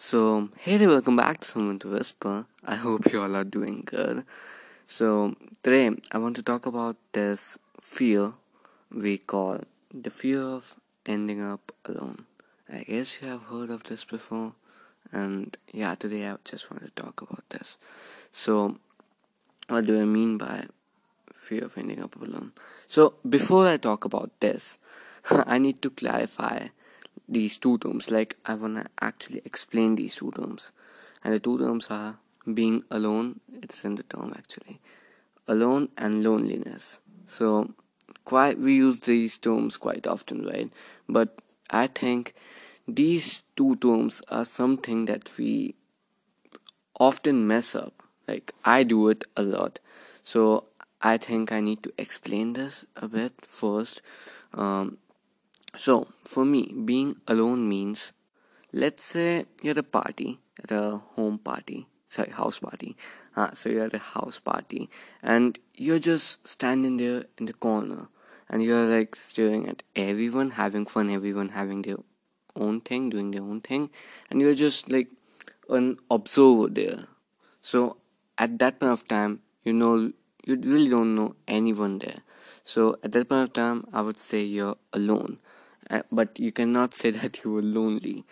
So, hey there, welcome back to Someone to Whisper. I hope you all are doing good. So, today I want to talk about this fear we call the fear of ending up alone. I guess you have heard of this before, and yeah, today I just want to talk about this. So, what do I mean by fear of ending up alone? So, before I talk about this, I need to clarify these two terms. Like i want to actually explain these two terms. And the two terms are being alone. It's in the term actually. Alone and loneliness. So quite we use these terms quite often right? But i think these two terms are something that we often mess up. Like i do it a lot. So i think i need to explain this a bit first. Um, so, for me, being alone means let's say you're at a party, at a home party, sorry, house party. Uh, so, you're at a house party and you're just standing there in the corner and you're like staring at everyone, having fun, everyone having their own thing, doing their own thing, and you're just like an observer there. So, at that point of time, you know, you really don't know anyone there. So, at that point of time, I would say you're alone Uh, but you cannot say that you were lonely.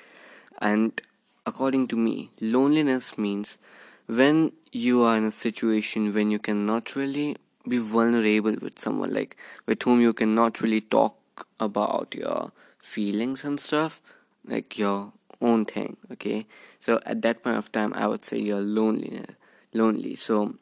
And according to me, loneliness means when you are in a situation when you cannot really be vulnerable with someone, like with whom you cannot really talk about your feelings and stuff, like your own thing. Okay, so at that point of time, I would say you're lonely. Lonely. So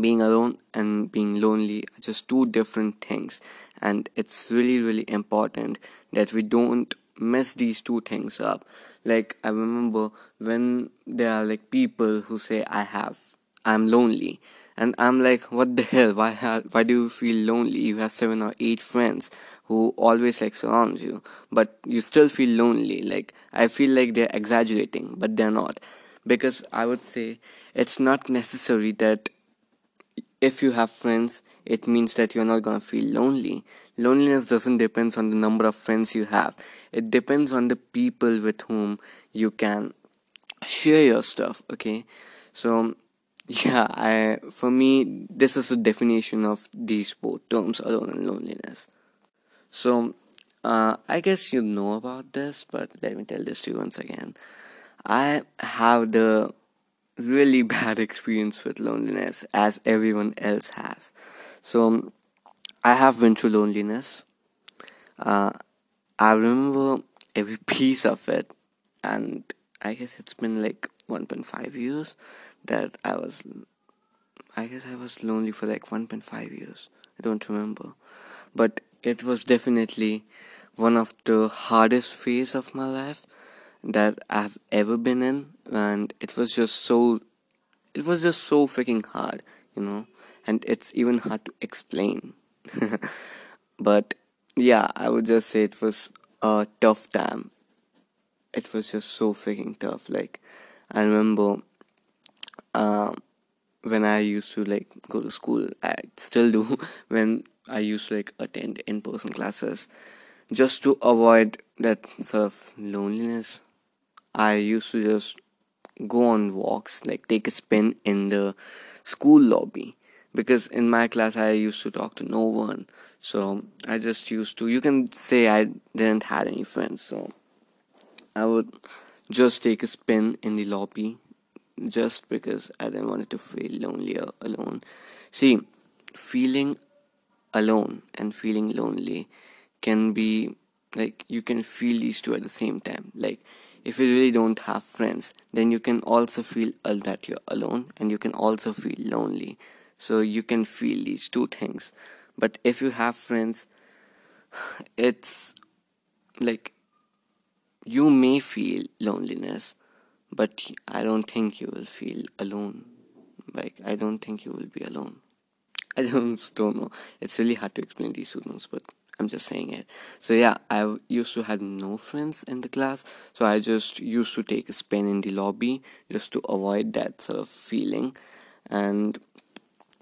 being alone and being lonely are just two different things. And it's really really important that we don't mess these two things up. Like i remember when there are like people who say i have i'm lonely. And i'm like what the hell? Why ha- why do you feel lonely? You have seven or eight friends who always like surround you but you still feel lonely. Like i feel like they're exaggerating but they're not. Because i would say it's not necessary that if you have friends it means that you're not going to feel lonely. Loneliness doesn't depend on the number of friends you have. It depends on the people with whom you can share your stuff okay? So yeah i for me this is a definition of these both terms alone and loneliness. So uh, i guess you know about this but let me tell this to you once again. I have the really bad experience with loneliness as everyone else has. So I have been through loneliness. Uh, I remember every piece of it, and I guess it's been like 1.5 years that I was. I guess I was lonely for like 1.5 years. I don't remember, but it was definitely one of the hardest phase of my life that I've ever been in, and it was just so, it was just so freaking hard, you know, and it's even hard to explain. but yeah, I would just say it was a tough time. It was just so freaking tough. Like, I remember um, when I used to like go to school, I still do when I used to like attend in person classes just to avoid that sort of loneliness I used to just go on walks, like take a spin in the school lobby. Because in my class, I used to talk to no one. So I just used to, you can say I didn't had any friends. So I would just take a spin in the lobby just because I didn't want it to feel lonely or alone. See, feeling alone and feeling lonely can be like you can feel these two at the same time. Like if you really don't have friends then you can also feel that you're alone and you can also feel lonely. So you can feel these two things. But if you have friends it's like you may feel loneliness but i don't think you will feel alone. Like i don't think you will be alone. I don't, don't know. It's really hard to explain these two but I'm just saying it. So yeah, I used to have no friends in the class, so I just used to take a spin in the lobby just to avoid that sort of feeling. And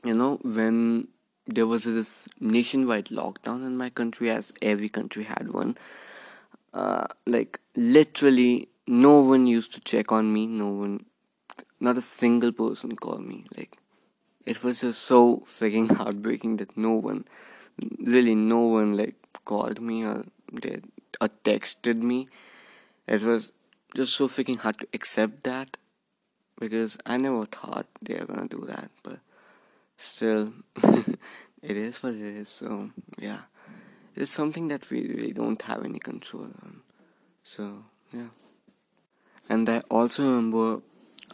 you know, when there was this nationwide lockdown in my country, as every country had one, uh, like literally no one used to check on me no one not a single person called me like it was just so freaking heartbreaking that no one really no one like called me or did or texted me. It was just so freaking hard to accept that because i never thought they were gonna do that but still it is what it is so yeah. It's something that we really don't have any control on. So yeah. And i also remember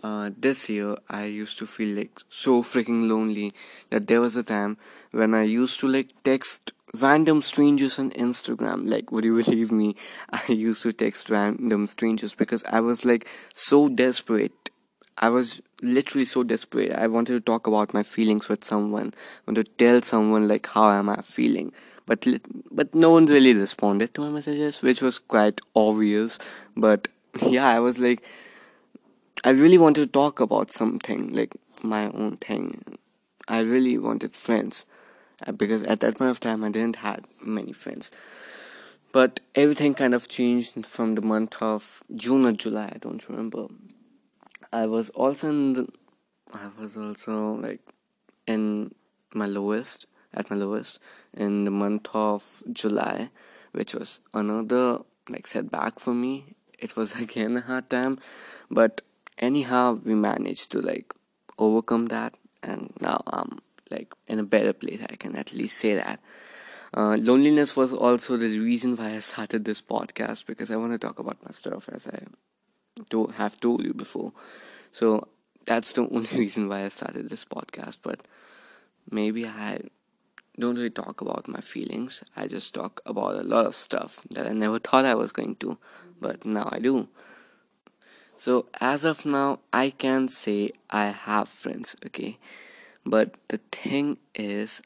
uh, this year I used to feel like so freaking lonely that there was a time when I used to like text random strangers on Instagram. Like, would you believe me? I used to text random strangers because I was like so desperate. I was literally so desperate. I wanted to talk about my feelings with someone. I wanted to tell someone like how am I feeling. But but no one really responded to my messages, which was quite obvious. But yeah, I was like I really wanted to talk about something like my own thing. I really wanted friends uh, because at that point of time I didn't had many friends. But everything kind of changed from the month of June or July. I don't remember. I was also in the, I was also like in my lowest at my lowest in the month of July, which was another like setback for me. It was again a hard time, but anyhow we managed to like overcome that and now i'm like in a better place. I can at least say that. Uh, loneliness was also the reason why i started this podcast because i want to talk about my stuff as i to have told you before. So that's the only reason why i started this podcast but maybe i don't really talk about my feelings. I just talk about a lot of stuff that i never thought i was going to but now i do so as of now i can say i have friends okay? But the thing is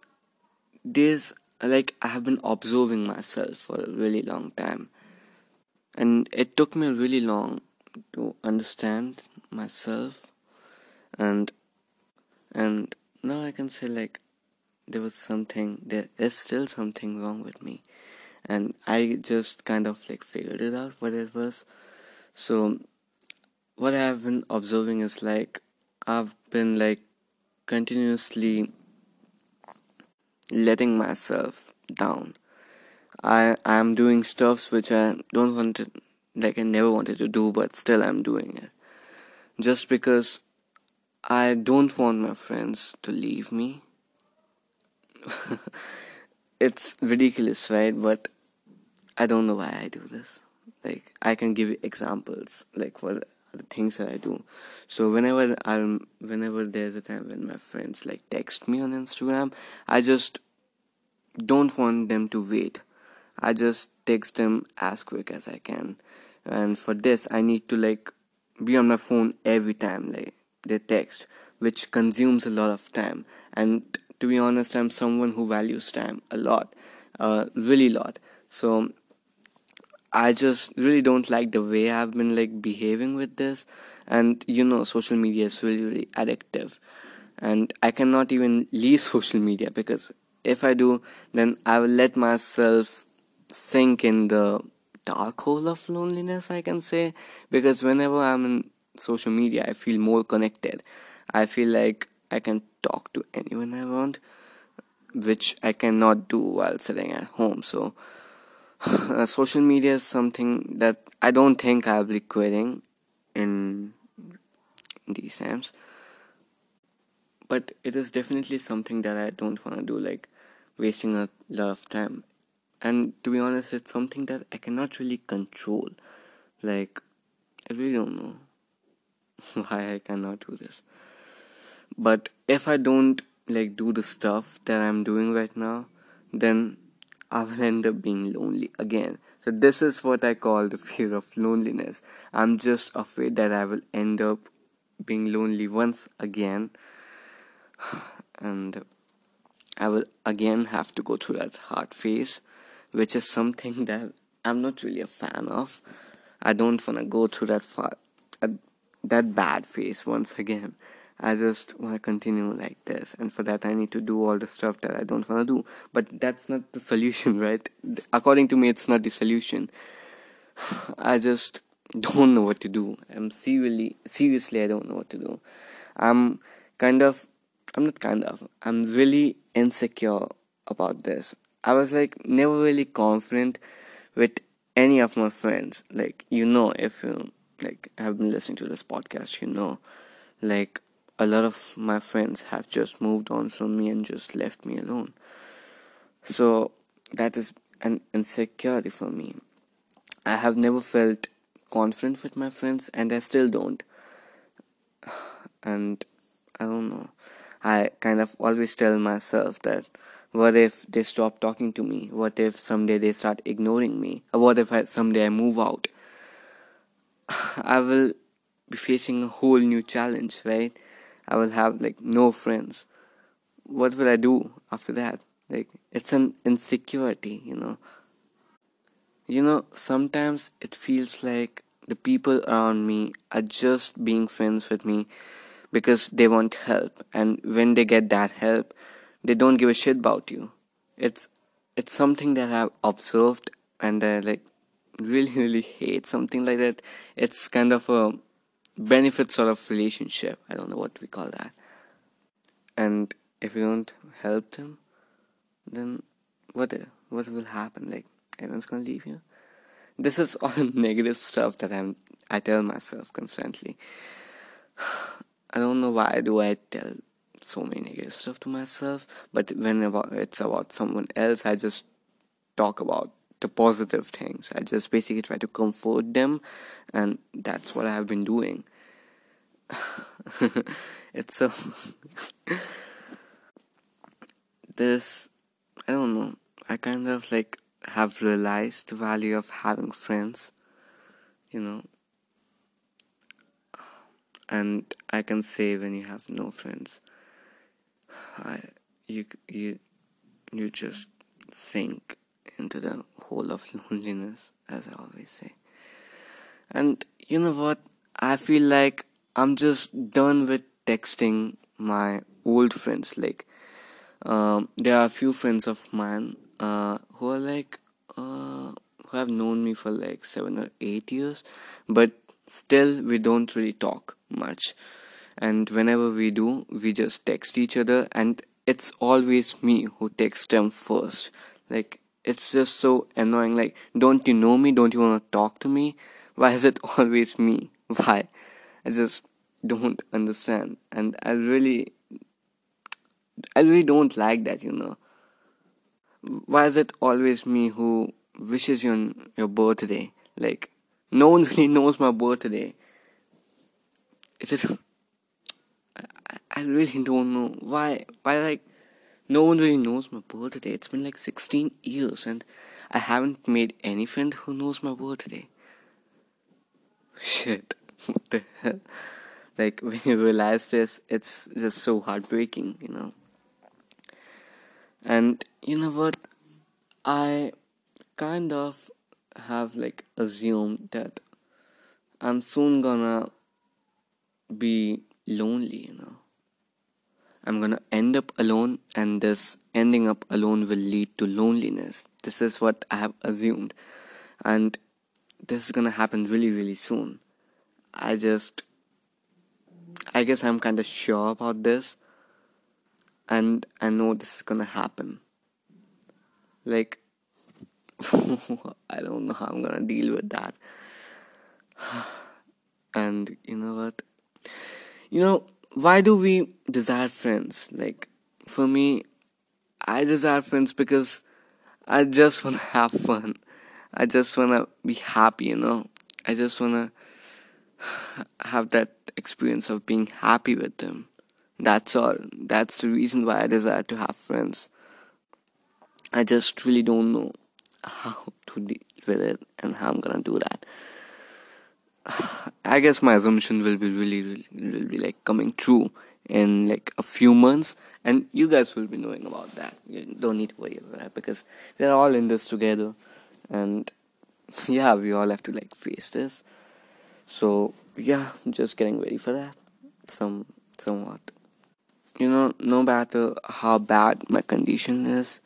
this like i have been observing myself for a really long time. And it took me really long to understand myself. And and now i can say like there was something there is still something wrong with me. And i just kind of like figured it out what it was. So what I've been observing is like I've been like continuously letting myself down. I I'm doing stuffs which I don't want to like I never wanted to do but still I'm doing it. Just because I don't want my friends to leave me. it's ridiculous, right? But I don't know why I do this. Like I can give you examples like for the things that I do. So whenever I'm whenever there's a time when my friends like text me on Instagram, I just don't want them to wait. I just text them as quick as I can. And for this I need to like be on my phone every time like they text, which consumes a lot of time. And to be honest, I'm someone who values time a lot. Uh really lot. So I just really don't like the way I've been like behaving with this. And you know, social media is really, really addictive. And I cannot even leave social media because if I do, then I will let myself sink in the dark hole of loneliness, I can say. Because whenever I'm in social media, I feel more connected. I feel like I can talk to anyone I want, which I cannot do while sitting at home. So, uh, social media is something that I don't think I'll be quitting in these times. But it is definitely something that I don't want to do, like wasting a lot of time. And to be honest, it's something that I cannot really control. Like, I really don't know why I cannot do this. But if I don't like do the stuff that I'm doing right now, then I will end up being lonely again. So, this is what I call the fear of loneliness. I'm just afraid that I will end up being lonely once again, and I will again have to go through that hard phase, which is something that I'm not really a fan of. I don't want to go through that far, uh, that bad phase once again. I just want to continue like this, and for that, I need to do all the stuff that I don't want to do. But that's not the solution, right? According to me, it's not the solution. I just don't know what to do. I'm seriously, seriously, I don't know what to do. I'm kind of, I'm not kind of, I'm really insecure about this. I was like never really confident with any of my friends. Like, you know, if you like have been listening to this podcast, you know, like a lot of my friends have just moved on from me and just left me alone. So that is an insecurity for me. I have never felt confident with my friends and I still don't. And I don't know. I kind of always tell myself that what if they stop talking to me? What if someday they start ignoring me? Or what if I, someday I move out? I will be facing a whole new challenge, right? I will have like no friends. What will I do after that? Like, it's an insecurity, you know. You know, sometimes it feels like the people around me are just being friends with me because they want help and when they get that help they don't give a shit about you it's it's something that i've observed and i like really really hate something like that it's kind of a benefit sort of relationship. I don't know what we call that. And if you don't help them then what what will happen? Like everyone's gonna leave you this is all negative stuff that i'm i tell myself constantly. I don't know why do i tell so many negative stuff to myself but when about it's about someone else i just talk about the positive things. I just basically try to comfort them and that's what i have been doing. It's um, so this i don't know. I kind of like have realized the value of having friends you know? And i can say when you have no friends I, you you you just sink into the hole of loneliness as i always say and you know what i feel like i'm just done with texting my old friends like um, there are a few friends of mine uh, who are like uh, who have known me for like seven or eight years, but still we don't really talk much. And whenever we do, we just text each other, and it's always me who texts them first. Like it's just so annoying. Like, don't you know me? Don't you want to talk to me? Why is it always me? Why? I just don't understand, and I really, I really don't like that. You know why is it always me who wishes you on your birthday? Like, no one really knows my birthday. Is it? I, I really don't know why. Why like no one really knows my birthday. It's been like 16 years and I haven't made any friend who knows my birthday. Shit. What the hell? Like when you realize this, it's just so heartbreaking, you know. And you know what? I kind of have like assumed that I'm soon gonna be lonely, you know. I'm gonna end up alone, and this ending up alone will lead to loneliness. This is what I have assumed, and this is gonna happen really, really soon. I just, I guess I'm kind of sure about this, and I know this is gonna happen. Like, I don't know how I'm gonna deal with that. and you know what? You know, why do we desire friends? Like, for me, I desire friends because I just wanna have fun. I just wanna be happy, you know. I just wanna have that experience of being happy with them. That's all. That's the reason why I desire to have friends. I just really don't know how to deal with it and how I'm gonna do that. I guess my assumption will be really, really, will be like coming true in like a few months, and you guys will be knowing about that. You don't need to worry about that because we're all in this together, and yeah, we all have to like face this. So yeah, just getting ready for that. Some somewhat you know, no matter how bad my condition is,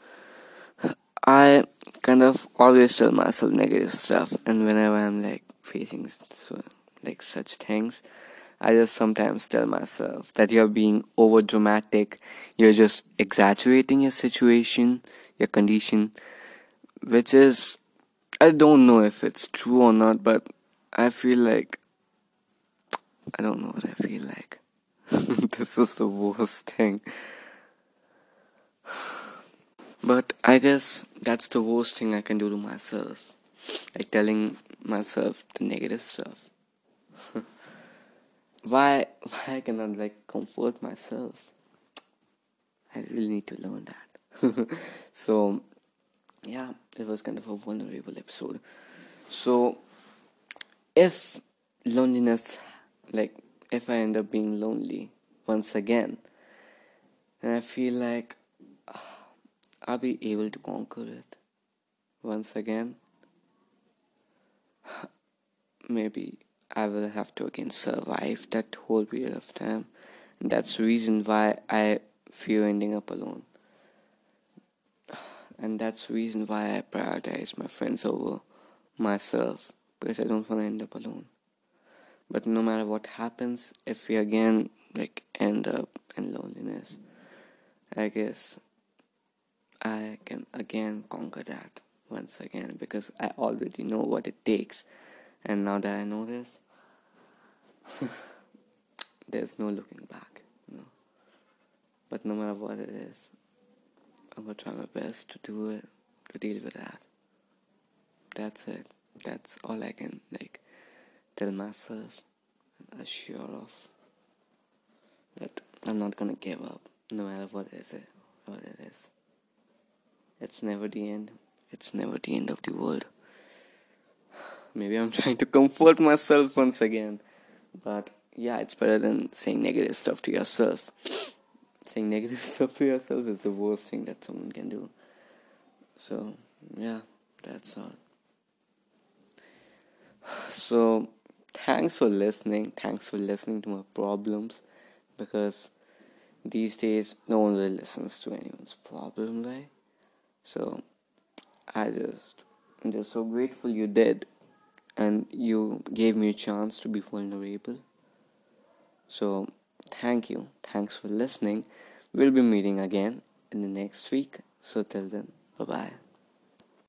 I kind of always tell myself negative stuff. And whenever I'm like facing so, like such things. I just sometimes tell myself that you're being over dramatic you're just exaggerating your situation your condition which is i don't know if it's true or not but i feel like i don't know what i feel like. This is the worst thing. But I guess that's the worst thing I can do to myself. Like telling myself the negative stuff. why why I cannot like comfort myself? I really need to learn that. so yeah, it was kind of a vulnerable episode. So if loneliness like if I end up being lonely once again and I feel like ah, I'll be able to conquer it once again. Maybe I will have to again survive that whole period of time. And that's the reason why I fear ending up alone. And that's the reason why I prioritize my friends over myself because I don't want to end up alone. But no matter what happens, if we again like end up in loneliness, I guess I can again conquer that once again because I already know what it takes. And now that I know this, there's no looking back. You know? But no matter what it is, I'm gonna try my best to do it, to deal with that. That's it. That's all I can like tell myself and assure of that I'm not gonna give up, no matter what it is. What it is. It's never the end. It's never the end of the world. Maybe I'm trying to comfort myself once again. But yeah, it's better than saying negative stuff to yourself. saying negative stuff to yourself is the worst thing that someone can do. So, yeah, that's all. So, thanks for listening. Thanks for listening to my problems because these days no one really listens to anyone's problem, right? So I just I'm just so grateful you did and you gave me a chance to be vulnerable. So thank you. Thanks for listening. We'll be meeting again in the next week. So till then, bye bye.